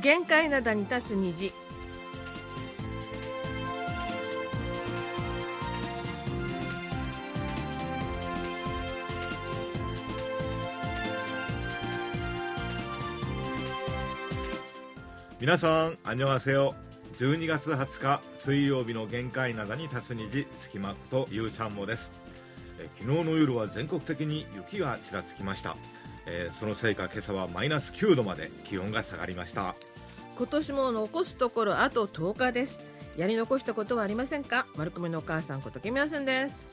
限界灘に立つ虹皆さん、あんにょはせよ。12月20日水曜日の限界灘に立つ虹、月まことゆうちゃんもです。え昨日の夜は全国的に雪がちらつきました。えーそのせいか今朝はマイナス9度まで気温が下がりました。今年も残すところあと10日です。やり残したことはありませんか？丸組のお母さんことキミヤスンです。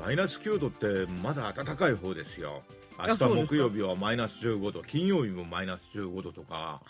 マイナス9度ってまだ暖かい方ですよ。明日木曜日はマイナス15度、金曜日もマイナス15度とか、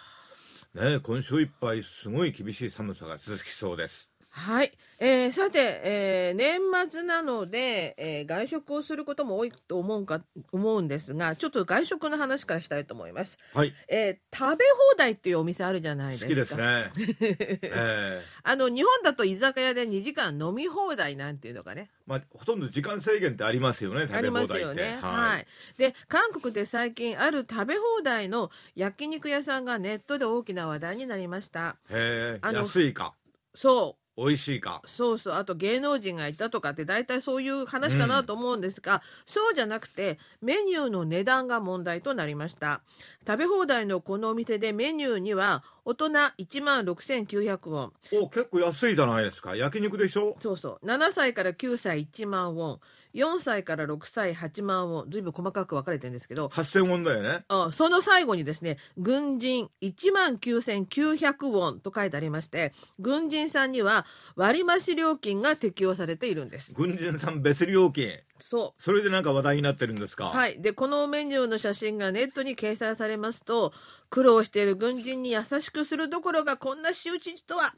ねえ、今週いっぱいすごい厳しい寒さが続きそうです。はい、えー、さて、えー年末なので、えー外食をすることも多いと思うか思うんですがちょっと外食の話からしたいと思います、はい、えー食べ放題っていうお店あるじゃないですか。好きですね。ええ。あの日本だと居酒屋で2時間飲み放題なんていうのがね。まあ、ほとんど時間制限ってありますよね、食べあります放題って。よね。はい、で韓国で最近ある食べ放題の焼肉屋さんがネットで大きな話題になりました。へえ、あの安いか、そ美味しいか。う。そうそう。あと芸能人がいたとかって大体そういう話かなと思うんですが、そうじゃなくてメニューの値段が問題となりました。食べ放題のこのお店でメニューには大人1万6900ウォン。お、結構安いじゃないですか。焼肉でしょ？そうそう。7歳から9歳1万ウォン4歳から6歳8万ウォンずいぶん細かく分かれてるんですけど ?8000 ウォンだよね。あその最後にですね、軍人1万9900ウォンと書いてありまして、軍人さんには割増料金が適用されているんです。軍人さん別料金。そそれでなんか話題になってるんですか？う。はい。で、このメニューの写真がネットに掲載されますと、苦労している軍人に優しくするどころかこんな仕打ちとは、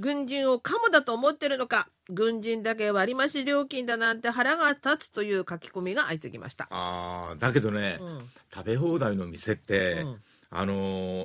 軍人をカモだと思ってるのか、軍人だけ割増料金だなんて腹が立つという書き込みが相次ぎました。ああ、だけどね、うん食べ放題の店って、うんあの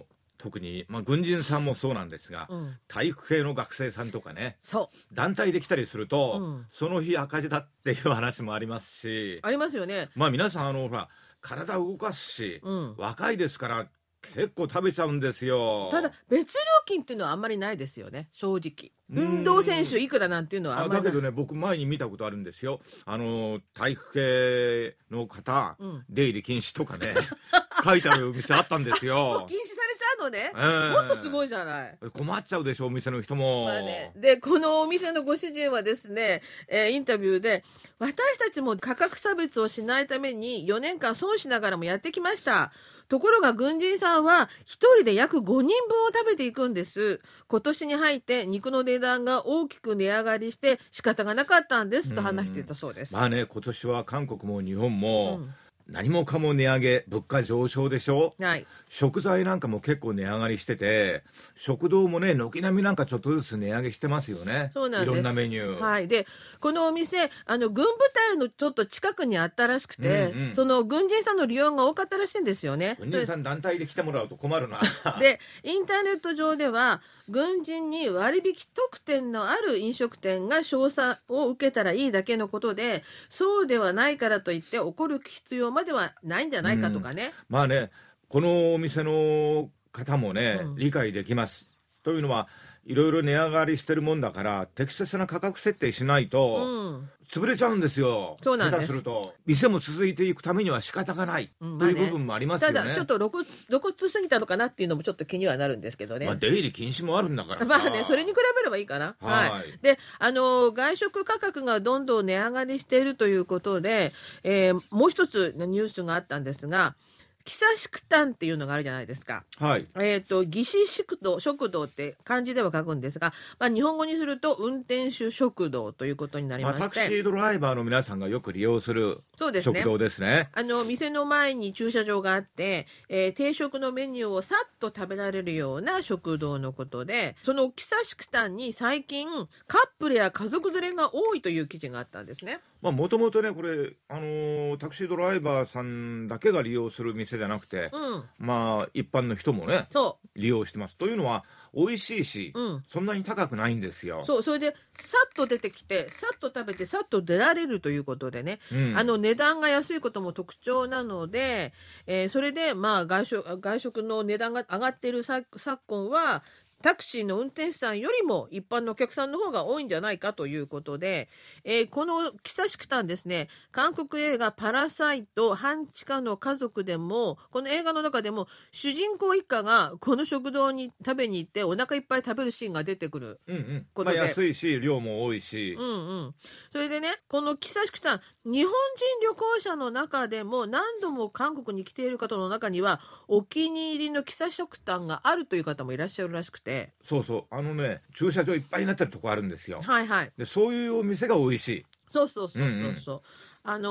ー特に、まあ、軍人さんもそうなんですが、うん体育系の学生さんとかね、そう。団体で来たりすると、うんその日赤字だっていう話もありますし、ありますよね。まあ皆さん、あの、ほら、体を動かすし、うん若いですから、結構食べちゃうんですよ。ただ別料金っていうのはあんまりないですよね。正直。うん。運動選手いくらなんていうのはああんまりない。だけどね、僕前に見たことあるんですよ。あの、体育系の方、うん。出入り禁止とかね、書いてあるお店あったんです もよう。禁止されちゃうのね、ええ。もっとすごいじゃない。困っちゃうでしょ、お店の人も。まあね、でこのお店のご主人はですね、えーインタビューで私たちも価格差別をしないために4年間損しながらもやってきましたところが軍人さんは1人で約5人分を食べていくんです。今年に入って肉の値段が大きく値上がりして仕方がなかったんですと話していたそうです、まあね、今年は韓国も日本も、うん何もかも値上げ、物価上昇でしょ？はい食材なんかも結構値上がりしてて、食堂もね、軒並みなんかちょっとずつ値上げしてますよね。そうなんですいろんなメニュー。はい、でこのお店あの軍部隊のちょっと近くにあったらしくて、うんうんその軍人さんの利用が多かったらしいんですよね。軍人さん団体で来てもらうと困るな。でインターネット上では軍人に割引特典のある飲食店が賞賛を受けたらいいだけのことでそうではないからといって怒る必要まではないんじゃないかとかね。まあね、このお店の方もね、うん理解できます。というのは、いろいろ値上がりしてるもんだから、適切な価格設定しないと、うん潰れちゃうんですよ。そうなんですすると。店も続いていくためには仕方がない、うんという部分もありますよね。ただちょっと露骨露骨すぎたのかなっていうのもちょっと気にはなるんですけどね。まあ、出入り禁止もあるんだからさまあね、それに比べればいいかな。はい。はいで、あの、外食価格がどんどん値上がりしているということで、えーもう一つニュースがあったんですが、木佐宿丹っていうのがあるじゃないですか。はい。えっ、と、義士食堂、食堂って漢字では書くんですが、まあ、日本語にすると運転手食堂ということになりまあ、まして、タクシードライバーの皆さんがよく利用するそうですね食堂ですね。あの店の前に駐車場があって、えー定食のメニューをさっと食べられるような食堂のことでその木佐宿丹に最近カップルや家族連れが多いという記事があったんですね。まあ、もともとね、これ、あのータクシードライバーさんだけが利用する店じゃなくて、うん、まあ、一般の人もね、そ利用してます。というのは、美味しいし、うん。そんなに高くないんですよ。そうそれでさっと出てきてさっと食べてさっと出られるということでね、うん。あの値段が安いことも特徴なので、えーそれでまあ外食外食の値段が上がっているさ昨今はタクシーの運転手さんよりも一般のお客さんの方が多いんじゃないかということで、えーこのキサシクタンですね韓国映画「パラサイト半地下の家族」でもこの映画の中でも主人公一家がこの食堂に食べに行ってお腹いっぱい食べるシーンが出てくる。うんうん。ことで。まあ、安いし量も多いし、うんうん、それでねこのキサシクさん日本人旅行者の中でも何度も韓国に来ている方の中にはお気に入りのキサ食タがあるという方もいらっしゃるらしくてそうそう。あのね駐車場いっぱいになってるとこあるんですよ。はいはい。でそういうお店が美味しい。そうそうそうそうそう、うんうん。あの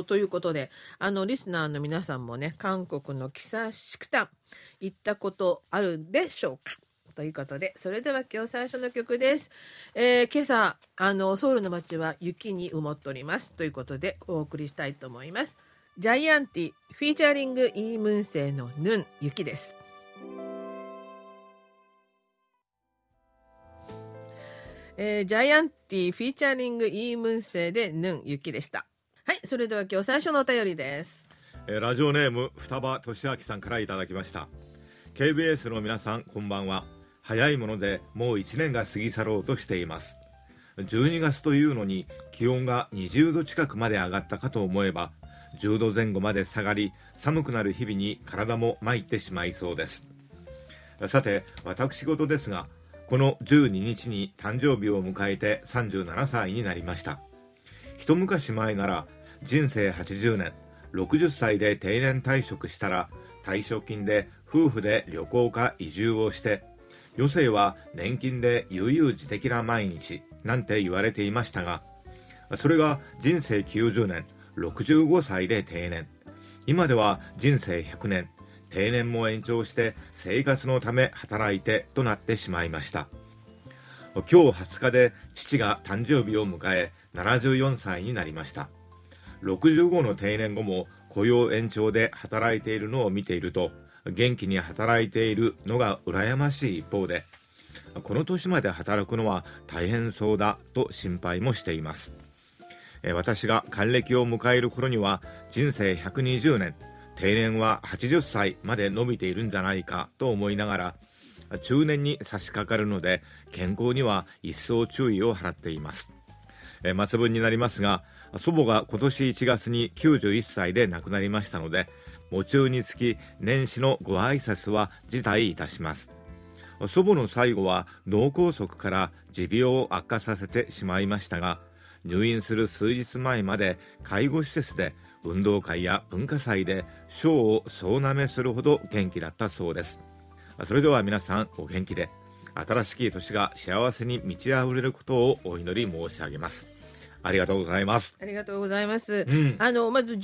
ーということであのリスナーの皆さんもね韓国のキサ食タ行ったことあるでしょうか？ということでそれでは今日最初の曲です、えー今朝あのソウルの街は雪に埋もっております。ということでお送りしたいと思います。ジャイアンティフィーチャリングイームンセイのヌン雪ですえージャイアンティフィーチャリングイームンセイでヌン雪でした。はいそれでは今日最初のお便りです。えーラジオネーム双葉俊明さんからいただきました。KBS の皆さんこんばんは。早いものでもう1年が過ぎ去ろうとしています。12月というのに気温が20度近くまで上がったかと思えば10度前後まで下がり寒くなる日々に体も参ってしまいそうです。さて私事ですがこの12日に誕生日を迎えて37歳になりました。一昔前なら人生80年60歳で定年退職したら退職金で夫婦で旅行か移住をして余生は年金で悠々自適な毎日なんて言われていましたがそれが人生90年65歳で定年。今では人生100年定年も延長して生活のため働いてとなってしまいました。今日20日で父が誕生日を迎え74歳になりました。65の定年後も雇用延長で働いているのを見ていると元気に働いているのが羨ましい一方でこの年まで働くのは大変そうだと心配もしています。え私が還暦を迎える頃には人生120年。定年は80歳まで伸びているんじゃないかと思いながら中年に差し掛かるので健康には一層注意を払っています。え末分になりますが祖母が今年1月に91歳で亡くなりましたので喪中につき年始のご挨拶は辞退いたします。祖母の最後は脳梗塞から持病を悪化させてしまいましたが入院する数日前まで介護施設で運動会や文化祭で賞を総なめするほど元気だったそうですそれでは皆さんお元気で新しき年が幸せに満ち溢れることをお祈り申し上げますありがとうございますありがとうございます。うんあの、まず12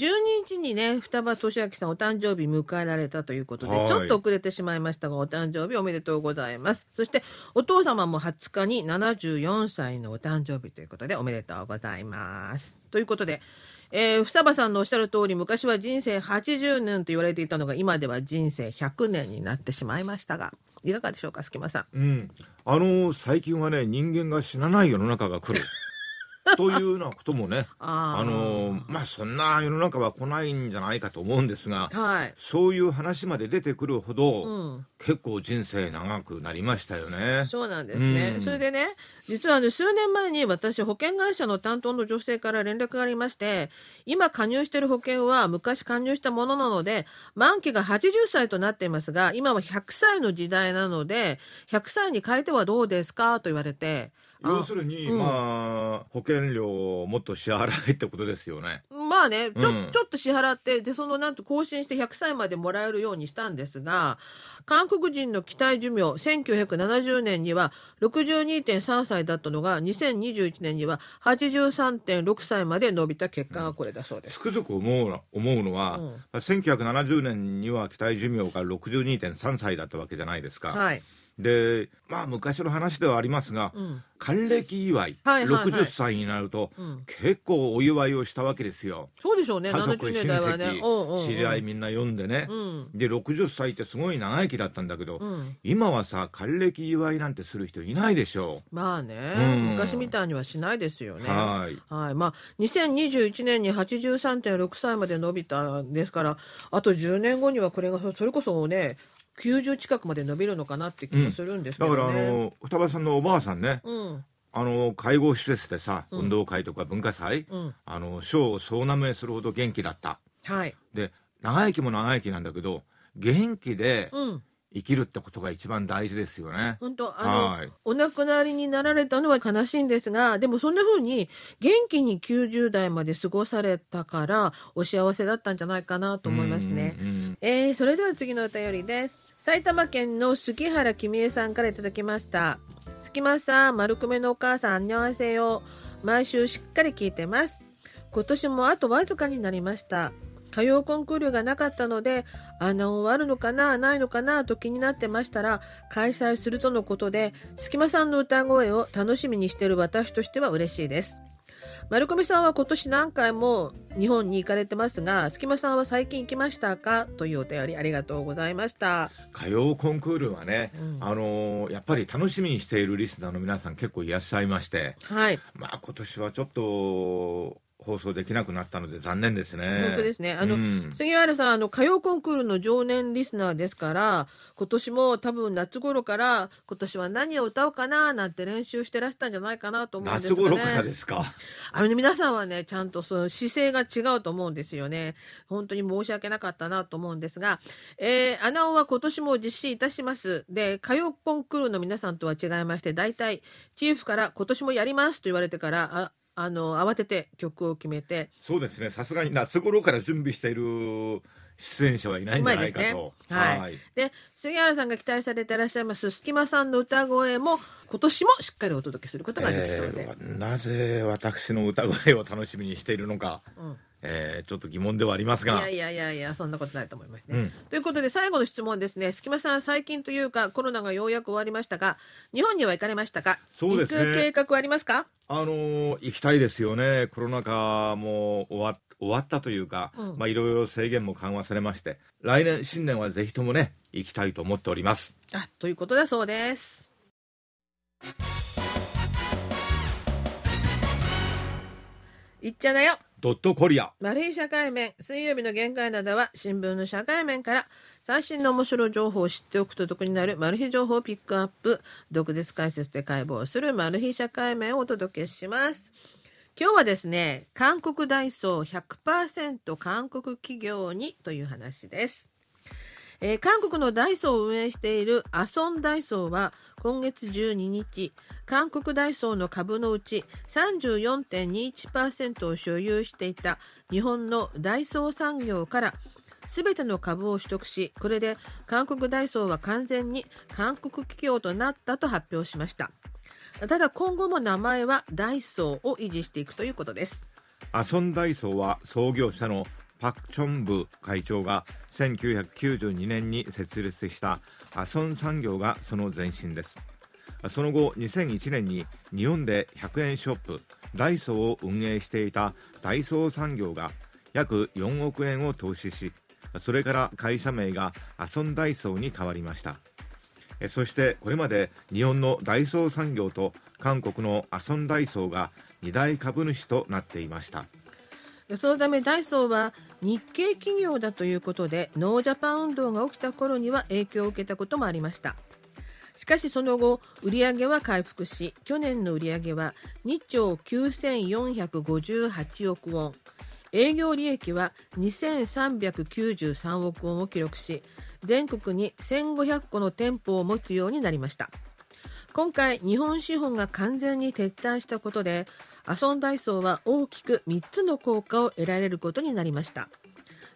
日にね、双葉俊明さんお誕生日迎えられたということで、はいちょっと遅れてしまいましたが、お誕生日おめでとうございます。そして、お父様も20日に74歳のお誕生日ということで、おめでとうございます。ということで、えー、双葉さんのおっしゃる通り、昔は人生80年と言われていたのが、今では人生100年になってしまいましたが、いかがでしょうか、隙間さん。うんあの最近はね人間が死なない世の中が来るというようなこともね あーあのまあそんな世の中は来ないんじゃないかと思うんですがはい。そういう話まで出てくるほど、うん。結構人生長くなりましたよね。そうなんですね。うんそれでね、実はね、数年前に私、保険会社の担当の女性から連絡がありまして、今加入している保険は昔加入したものなので、満期が80歳となっていますが、今は100歳の時代なので、100歳に変えてはどうですかと言われて、あ要するに、うんまあ保険料をもっと支払いってことですよね。まあね、ちょ,、うんちょっと支払って、で、そのなんと更新して100歳までもらえるようにしたんですが、韓国人の期待寿命、1970年には62.3歳だったのが、2021年には83.6歳まで伸びた結果がこれだそうです。つくづく思うの思うのは、うん1970年には期待寿命が62.3歳だったわけじゃないですか。はい。でまあ昔の話ではありますが、うん。還暦祝い、はいはいはい。60歳になると、うん。結構お祝いをしたわけですよ。そうでしょうね家族70親年代はね。戚、うんうんうん。知り合いみんな呼んでね、うん。で60歳ってすごい長生きだったんだけど、うん。今はさ還暦祝いなんてする人いないでしょまあね、うん。昔みたいにはしないですよう、ね。はい。はい。まあ、2021年に83.6歳まで伸びたんですからあと10年後にはこれがそれこそね90近くまで伸びるのかなって気がするんですけどね。だからあの双葉さんのおばあさんね、うん。あの介護施設でさ、うん。運動会とか文化祭、うん。あの賞を総なめするほど元気だった。はい。で長生きも長生きなんだけど元気でうん。生きるってことが一番大事ですよね、本当あのはい。お亡くなりになられたのは悲しいんですがでもそんな風に元気に90代まで過ごされたからお幸せだったんじゃないかなと思いますね。うんうん。えーそれでは次のお便りです埼玉県の杉原君江さんからいただきました。隙間さん丸米のお母さんあんにゃわせよ毎週しっかり聞いてます。今年もあとわずかになりました。歌謡コンクールがなかったので穴を割るのかなないのかなと気になってましたら開催するとのことで隙間さんの歌声を楽しみにしている私としては嬉しいです。丸込さんは今年何回も日本に行かれてますが、隙間さんは最近行きましたか？というお便りありがとうございました。歌謡コンクールはね、うんあのーやっぱり楽しみにしているリスナーの皆さん結構いらっしゃいましてはい。まあ今年はちょっと放送できなくなったので残念ですね本当ですねあのうん杉原さん、あの、歌謡コンクールの常年リスナーですから、今年も多分夏頃から、今年は何を歌おうかななんて練習してらしたんじゃないかなと思うんですがね。夏頃からですか？あのね、皆さんはね、ちゃんとその姿勢が違うと思うんですよね。本当に申し訳なかったなと思うんですが、えー、アナオは今年も実施いたします。で、歌謡コンクールの皆さんとは違いまして、大体、チーフから今年もやりますと言われてから、ああの、慌てて曲を決めて、そうですね。さすがに夏頃から準備している出演者はいないんじゃないかと、うまいはい。で、杉原さんが期待されていらっしゃいます、隙間さんの歌声も、今年もしっかりお届けすることができそうで。えーなぜ私の歌声を楽しみにしているのか、うんえーちょっと疑問ではありますが。いやいやいやいや、そんなことないと思いますね。うん。ということで、最後の質問ですね。隙間さん、最近というか、コロナがようやく終わりましたが、日本には行かれましたか？そうですね。行く計画はありますか？あのー行きたいですよね。コロナ禍も終わ終わったというか、うん。まあいろいろ制限も緩和されまして来年新年はぜひともね行きたいと思っております。あ、ということだそうです。いっちゃだよドットコリア。マル秘社会面水曜日の限界などは新聞の社会面から最新の面白い情報を知っておくと得になるマル秘情報をピックアップ。独自解説で解剖するマル秘社会面をお届けします。今日はですね韓国ダイソー100%韓国企業にという話です。えー韓国のダイソーを運営しているアソンダイソーは今月12日韓国ダイソーの株のうち34.21%を所有していた日本のダイソー産業から全ての株を取得しこれで韓国ダイソーは完全に韓国企業となったと発表しました。ただ今後も名前はダイソーを維持していくということです。アソンダイソーは創業者のパク・チョンブ会長が1992年に設立したアソン産業がその前身です。その後2001年に日本で100円ショップダイソーを運営していたダイソー産業が約4億円を投資しそれから会社名がアソンダイソーに変わりました。そしてこれまで日本のダイソー産業と韓国のアソンダイソーが2大株主となっていました。そのためダイソーは日系企業だということでノージャパン運動が起きた頃には影響を受けたこともありました。しかしその後売上は回復し去年の売上は2兆9458億ウォン。営業利益は2393億ウォンを記録し全国に1500個の店舗を持つようになりました。今回日本資本が完全に撤退したことでアソンダイソーは大きく3つの効果を得られることになりました。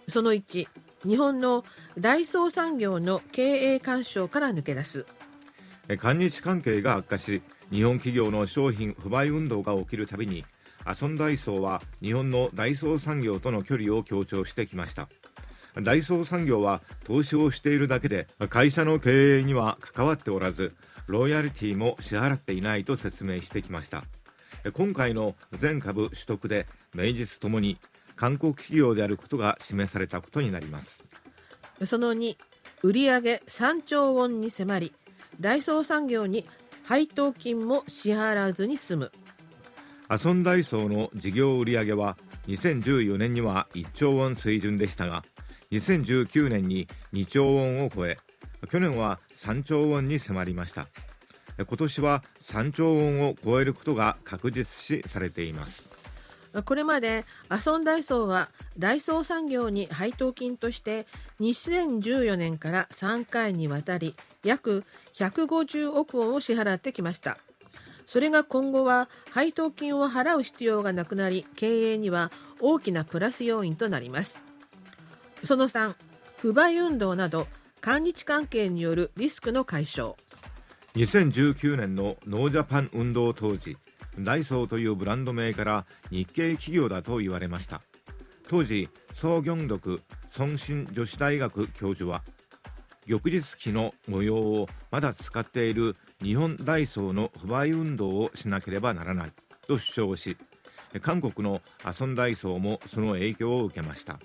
その1日本のダイソー産業の経営干渉から抜け出す。韓日関係が悪化し日本企業の商品不買運動が起きるたびにアソンダイソーは日本のダイソー産業との距離を強調してきました。大創産業は投資をしているだけで会社の経営には関わっておらずロイヤリティも支払っていないと説明してきました。今回の全株取得で名実ともに韓国企業であることが示されたことになります。その2売上3兆ウォンに迫り大創産業に配当金も支払わずに済む。アソンダイソーの事業売上は2014年には1兆ウォン水準でしたが2019年に2兆ウォンを超え去年は3兆ウォンに迫りました今年は3兆ウォンを超えることが確実視されています。これまでアソンダイソーはダイソー産業に配当金として2014年から3回にわたり約150億ウォンを支払ってきました。それが今後は配当金を払う必要がなくなり経営には大きなプラス要因となります。その3不買運動など韓日関係によるリスクの解消。2019年のノージャパン運動当時ダイソーというブランド名から日系企業だと言われました。当時ソーギョンドク孫新女子大学教授は翌日期の模様をまだ使っている日本ダイソーの不買運動をしなければならないと主張し韓国のアソンダイソーもその影響を受けました。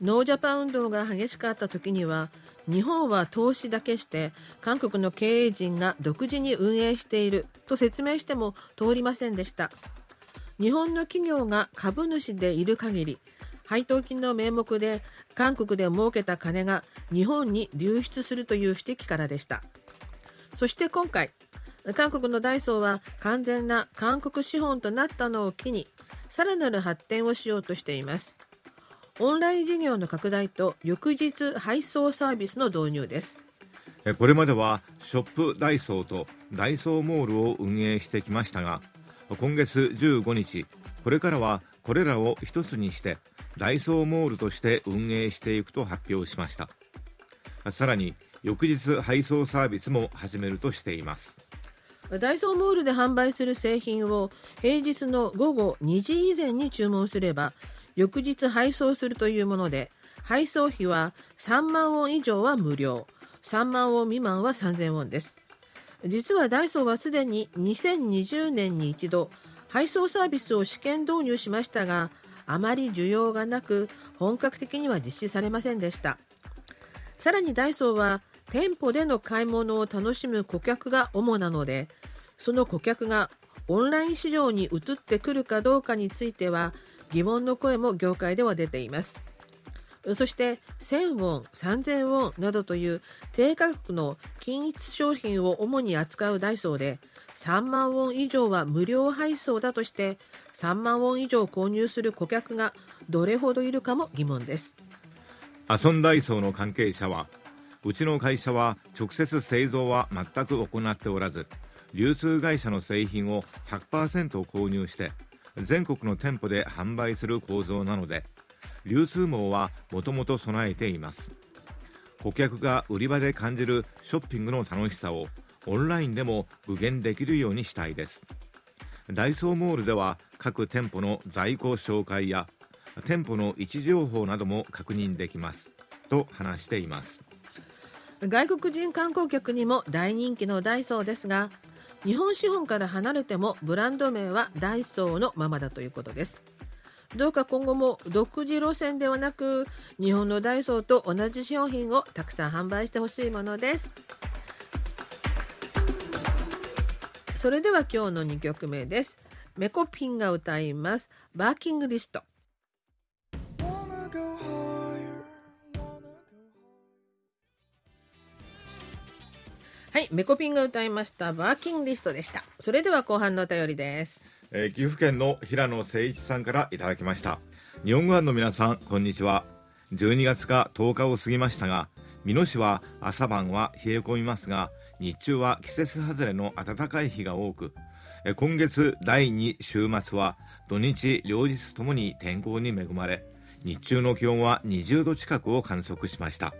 ノージャパン運動が激しかった時には日本は投資だけして韓国の経営陣が独自に運営していると説明しても通りませんでした。日本の企業が株主でいる限り配当金の名目で韓国で儲けた金が日本に流出するという指摘からでした。そして今回韓国のダイソーは完全な韓国資本となったのを機にさらなる発展をしようとしています。オンライン事業の拡大と翌日配送サービスの導入です。これまではショップダイソーとダイソーモールを運営してきましたが今月15日これからはこれらを一つにしてダイソーモールとして運営していくと発表しました。さらに翌日配送サービスも始めるとしています。ダイソーモールで販売する製品を平日の午後2時以前に注文すれば翌日配送するというもので配送費は3万ウォン以上は無料。3万ウォン未満は3000ウォンです。実はダイソーはすでに2020年に一度配送サービスを試験導入しましたがあまり需要がなく本格的には実施されませんでした。さらにダイソーは店舗での買い物を楽しむ顧客が主なのでその顧客がオンライン市場に移ってくるかどうかについては疑問の声も業界では出ています。そして1000ウォン、3000ウォンなどという低価格の均一商品を主に扱うダイソーで3万ウォン以上は無料配送だとして3万ウォン以上購入する顧客がどれほどいるかも疑問です。アソンダイソーの関係者はうちの会社は直接製造は全く行っておらず流通会社の製品を100%購入して全国の店舗で販売する構造なので流通網はもともと備えています。顧客が売り場で感じるショッピングの楽しさをオンラインでも具現できるようにしたいです。ダイソーモールでは各店舗の在庫紹介や店舗の位置情報なども確認できます。と話しています。外国人観光客にも大人気のダイソーですが日本資本から離れてもブランド名はダイソーのままだということです。どうか今後も独自路線ではなく日本のダイソーと同じ商品をたくさん販売してほしいものです。それでは今日の2曲目です。メコピンが歌います。バーキングリスト。はいメコピンが歌いましたバーキングリストでした。それでは後半のお便りです。えー、岐阜県の平野誠一さんからいただきました。日本語版の皆さんこんにちは。12月が10日を過ぎましたが美濃市は朝晩は冷え込みますが日中は季節外れの暖かい日が多く今月第2週末は土日両日ともに天候に恵まれ日中の気温は20度近くを観測しました。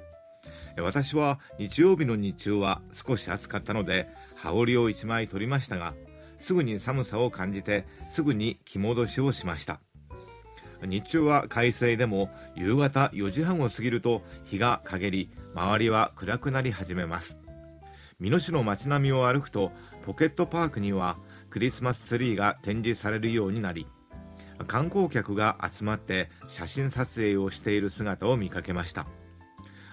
私は日曜日の日中は少し暑かったので羽織を1枚取りましたがすぐに寒さを感じてすぐに着戻しをしました。日中は快晴でも夕方4時半を過ぎると日が陰り周りは暗くなり始めます。美濃市の街並みを歩くとポケットパークにはクリスマスツリーが展示されるようになり観光客が集まって写真撮影をしている姿を見かけました。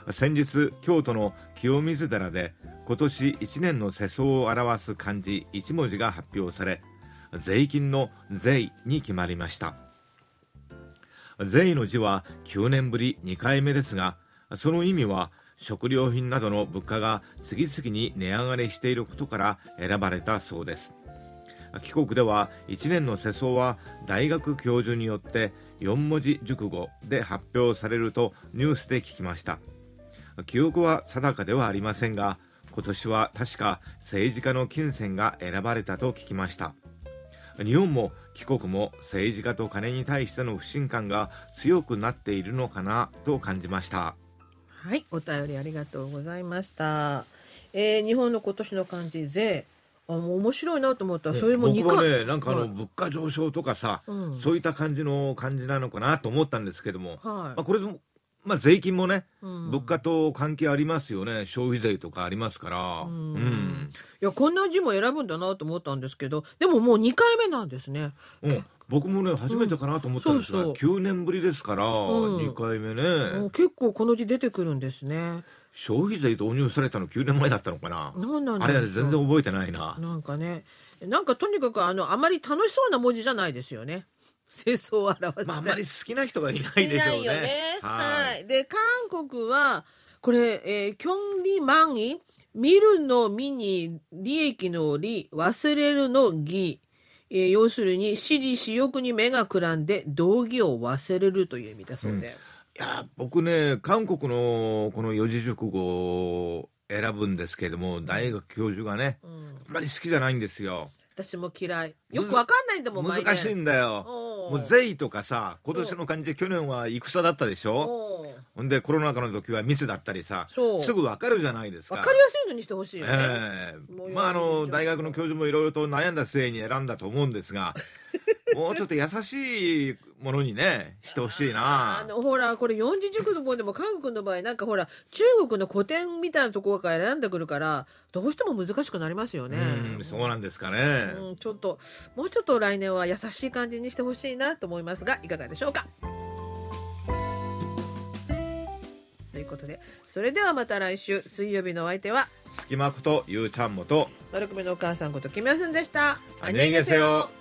先日京都の清水寺で今年1年の世相を表す漢字1文字が発表され税金の税に決まりました。税の字は9年ぶり2回目ですがその意味は食料品などの物価が次々に値上がりしていることから選ばれたそうです。帰国では1年の世相は大学教授によって4文字熟語で発表されるとニュースで聞きました。記憶は定かではありませんが今年は確か政治家の金銭が選ばれたと聞きました。日本も帰国も政治家と金に対しての不信感が強くなっているのかなと感じました。はいお便りありがとうございました、えー、日本の今年の漢字税。あもう面白いなと思った。らそれも僕二回もねなんかあの、はい。物価上昇とかさ、うん。そういった感じの感じなのかなと思ったんですけども、はい。まあ、これも、まあ、税金もね、うん。物価と関係ありますよね。消費税とかありますから。うん。うん。いやこんな字も選ぶんだなと思ったんですけどでももう2回目なんですね。うん。僕もね初めてかなと思ったんですが、うん。そうそう。9年ぶりですから、ん。2回目ね、結構この字出てくるんですね。消費税導入されたの9年前だったのかな。なんなんあれ全然覚えてないな。なんかねなんかとにかくあのあまり楽しそうな文字じゃないですよね清掃を表すまああんまり好きな人がいないでしょうねいよね。はいはい。で、韓国は、これ、えー、キョンリマンイ、見るの見に利益の利、忘れるの義。えー要するに、私利私欲に目がくらんで、道義を忘れるという意味だそうで。いや僕ね韓国のこの四字熟語を選ぶんですけれども大学教授がねうんあんまり好きじゃないんですよ私も嫌い。よくわかんないんだもん、毎難しい年んだよもう税とかさ今年の感じで去年は戦だったでしょ？ほんでコロナ禍の時は密だったりさすぐわかるじゃないですか。わかりやすいのにしてほしいよね。えもうえ。まああの大学の教授もいろいろと悩んだ末に選んだと思うんですがもうちょっと優しいものにね、してほしいな。あの、ほら、これ四字熟語でも韓国の場合、なんかほら、中国の古典みたいなところから選んでくるから、どうしても難しくなりますよね。うん、そうなんですかね。うん、ちょっと、もうちょっと来年は優しい感じにしてほしいなと思いますが、いかがでしょうか。ということで、それではまた来週、水曜日のお相手は、隙間ことゆうちゃんもと、のるくめのお母さんことキムヤスンでした。あ、ねげます。